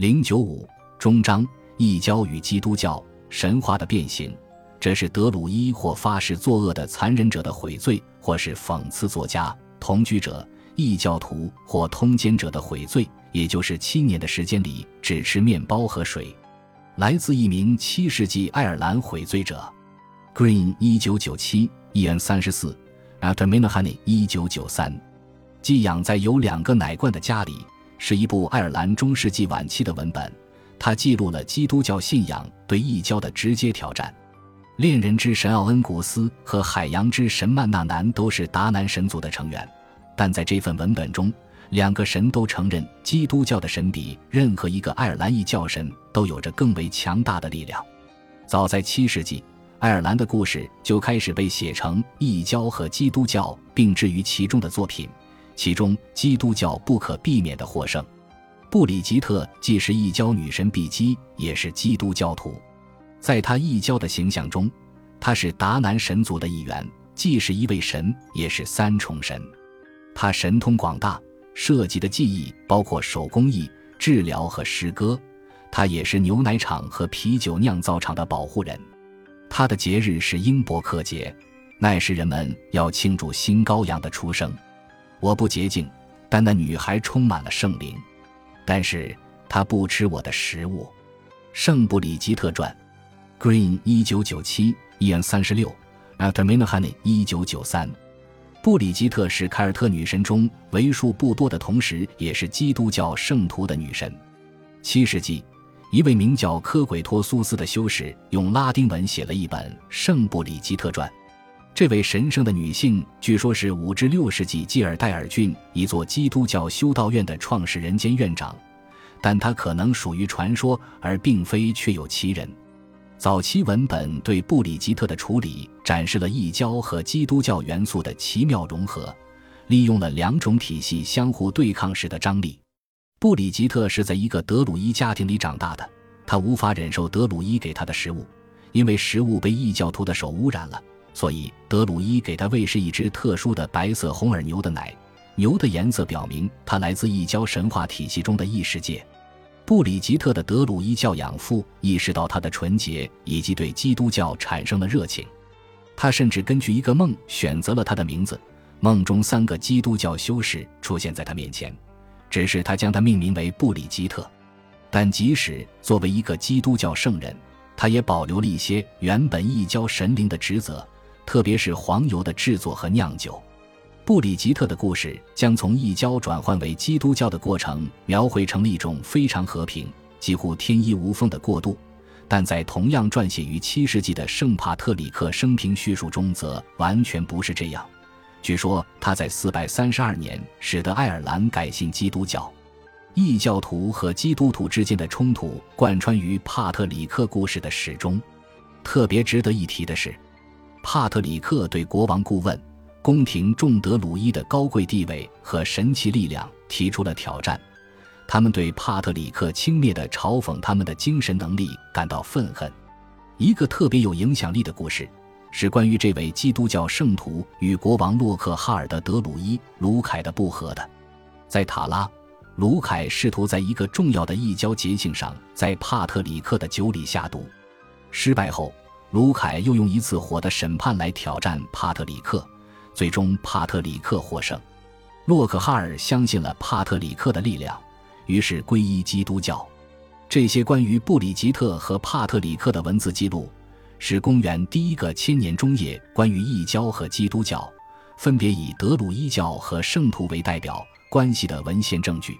零九五终章：异教与基督教神话的变形。这是德鲁伊或发誓作恶的残忍者的悔罪，或是讽刺作家、同居者、异教徒或通奸者的悔罪。也就是七年的时间里只吃面包和水。来自一名七世纪爱尔兰悔罪者，Green 一九九七，E.N. 三十四，After Minahani 一九九三。寄养在有两个奶罐的家里。是一部爱尔兰中世纪晚期的文本，它记录了基督教信仰对异教的直接挑战。恋人之神奥恩古斯和海洋之神曼纳南都是达南神族的成员，但在这份文本中，两个神都承认基督教的神比任何一个爱尔兰异教神都有着更为强大的力量。早在七世纪，爱尔兰的故事就开始被写成异教和基督教并置于其中的作品。其中，基督教不可避免的获胜。布里吉特既是异教女神碧姬，也是基督教徒。在她异教的形象中，她是达南神族的一员，既是一位神，也是三重神。她神通广大，涉及的技艺包括手工艺、治疗和诗歌。她也是牛奶厂和啤酒酿造厂的保护人。她的节日是英伯克节，那时人们要庆祝新羔羊的出生。我不洁净，但那女孩充满了圣灵。但是她不吃我的食物。圣布里吉特传，Green 一九九七，E.N. 三十六，After Minahani 一九九三。布里吉特是凯尔特女神中为数不多的，同时也是基督教圣徒的女神。七世纪，一位名叫科鬼托苏斯的修士用拉丁文写了一本《圣布里吉特传》。这位神圣的女性，据说是五至六世纪基尔戴尔郡一座基督教修道院的创始人兼院长，但她可能属于传说，而并非确有其人。早期文本对布里吉特的处理展示了异教和基督教元素的奇妙融合，利用了两种体系相互对抗时的张力。布里吉特是在一个德鲁伊家庭里长大的，他无法忍受德鲁伊给他的食物，因为食物被异教徒的手污染了。所以，德鲁伊给他喂食一只特殊的白色红耳牛的奶。牛的颜色表明它来自异教神话体系中的异世界。布里吉特的德鲁伊教养父意识到他的纯洁，以及对基督教产生了热情。他甚至根据一个梦选择了他的名字。梦中三个基督教修士出现在他面前，只是他将他命名为布里吉特。但即使作为一个基督教圣人，他也保留了一些原本异教神灵的职责。特别是黄油的制作和酿酒，布里吉特的故事将从异教转换为基督教的过程描绘成了一种非常和平、几乎天衣无缝的过渡。但在同样撰写于七世纪的圣帕特里克生平叙述中，则完全不是这样。据说他在四百三十二年使得爱尔兰改信基督教。异教徒和基督徒之间的冲突贯穿于帕特里克故事的始终。特别值得一提的是。帕特里克对国王顾问、宫廷众德鲁伊的高贵地位和神奇力量提出了挑战。他们对帕特里克轻蔑的嘲讽他们的精神能力感到愤恨。一个特别有影响力的故事，是关于这位基督教圣徒与国王洛克哈尔的德鲁伊卢凯的不和的。在塔拉，卢凯试图在一个重要的异教节庆上，在帕特里克的酒里下毒，失败后。卢凯又用一次火的审判来挑战帕特里克，最终帕特里克获胜。洛克哈尔相信了帕特里克的力量，于是皈依基督教。这些关于布里吉特和帕特里克的文字记录，是公元第一个千年中叶关于异教和基督教，分别以德鲁伊教和圣徒为代表关系的文献证据。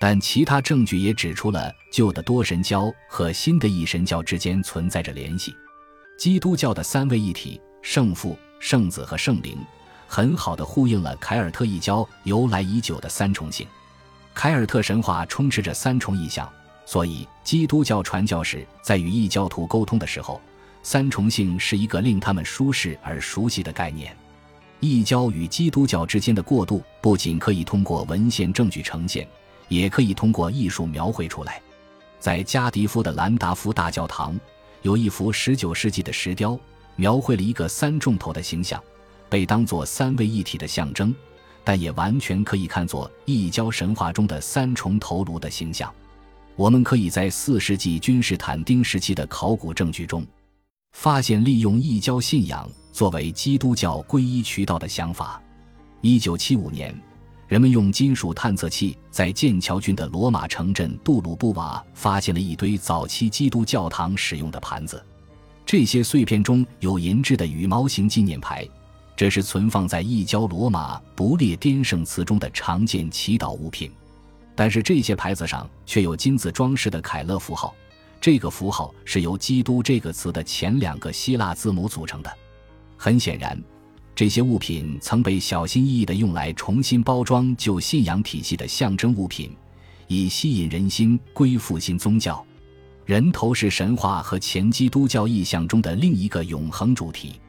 但其他证据也指出了旧的多神教和新的一神教之间存在着联系。基督教的三位一体——圣父、圣子和圣灵，很好的呼应了凯尔特异教由来已久的三重性。凯尔特神话充斥着三重意象，所以基督教传教士在与异教徒沟通的时候，三重性是一个令他们舒适而熟悉的概念。异教与基督教之间的过渡，不仅可以通过文献证据呈现，也可以通过艺术描绘出来。在加迪夫的兰达夫大教堂。有一幅19世纪的石雕，描绘了一个三重头的形象，被当作三位一体的象征，但也完全可以看作异教神话中的三重头颅的形象。我们可以在四世纪君士坦丁时期的考古证据中，发现利用异教信仰作为基督教皈依渠道的想法。一九七五年，人们用金属探测器在剑桥郡的罗马城镇杜鲁布瓦发现了一堆早期基督教堂使用的盘子，这些碎片中有银质的羽毛形纪念牌，这是存放在异教罗马不列颠圣祠中的常见祈祷物品。但是这些牌子上却有金子装饰的凯勒符号，这个符号是由“基督”这个词的前两个希腊字母组成的。很显然，这些物品曾被小心翼翼地用来重新包装旧信仰体系的象征物品，以吸引人心归附新宗教。人头是神话和前基督教意象中的另一个永恒主题，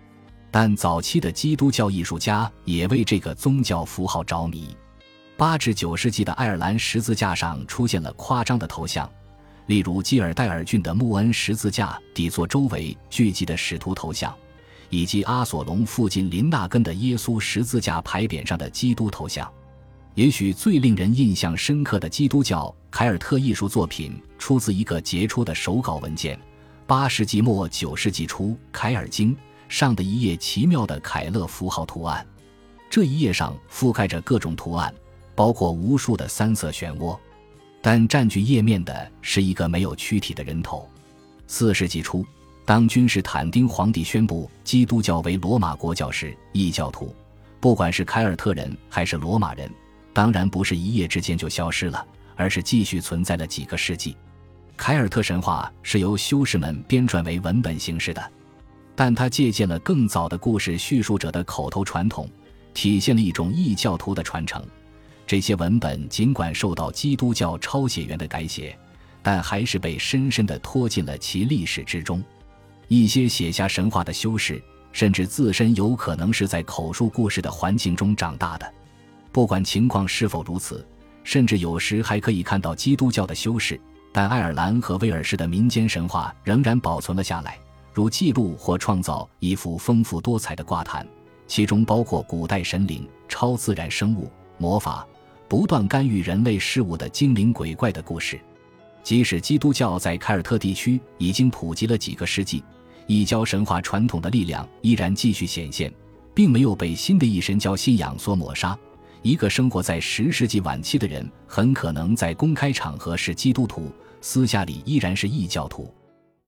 但早期的基督教艺术家也为这个宗教符号着迷。八至九世纪的爱尔兰十字架上出现了夸张的头像，例如基尔戴尔郡的穆恩十字架底座周围聚集的使徒头像，以及阿索隆附近林纳根的耶稣十字架牌匾上的基督头像。也许最令人印象深刻的基督教凯尔特艺术作品出自一个杰出的手稿文件——八世纪末九世纪初《凯尔经》上的一页奇妙的凯勒符号图案。这一页上覆盖着各种图案。包括无数的三色漩涡，但占据页面的是一个没有躯体的人头。四世纪初，当君士坦丁皇帝宣布基督教为罗马国教时，异教徒，不管是凯尔特人还是罗马人，当然不是一夜之间就消失了，而是继续存在了几个世纪。凯尔特神话是由修士们编撰为文本形式的，但它借鉴了更早的故事叙述者的口头传统，体现了一种异教徒的传承。这些文本尽管受到基督教抄写员的改写，但还是被深深地拖进了其历史之中。一些写下神话的修士，甚至自身有可能是在口述故事的环境中长大的。不管情况是否如此，甚至有时还可以看到基督教的修士，但爱尔兰和威尔士的民间神话仍然保存了下来，如记录或创造一幅丰富多彩的挂毯，其中包括古代神灵、超自然生物、魔法。不断干预人类事物的精灵鬼怪的故事，即使基督教在凯尔特地区已经普及了几个世纪，异教神话传统的力量依然继续显现，并没有被新的异神教信仰所抹杀。一个生活在十世纪晚期的人，很可能在公开场合是基督徒，私下里依然是异教徒。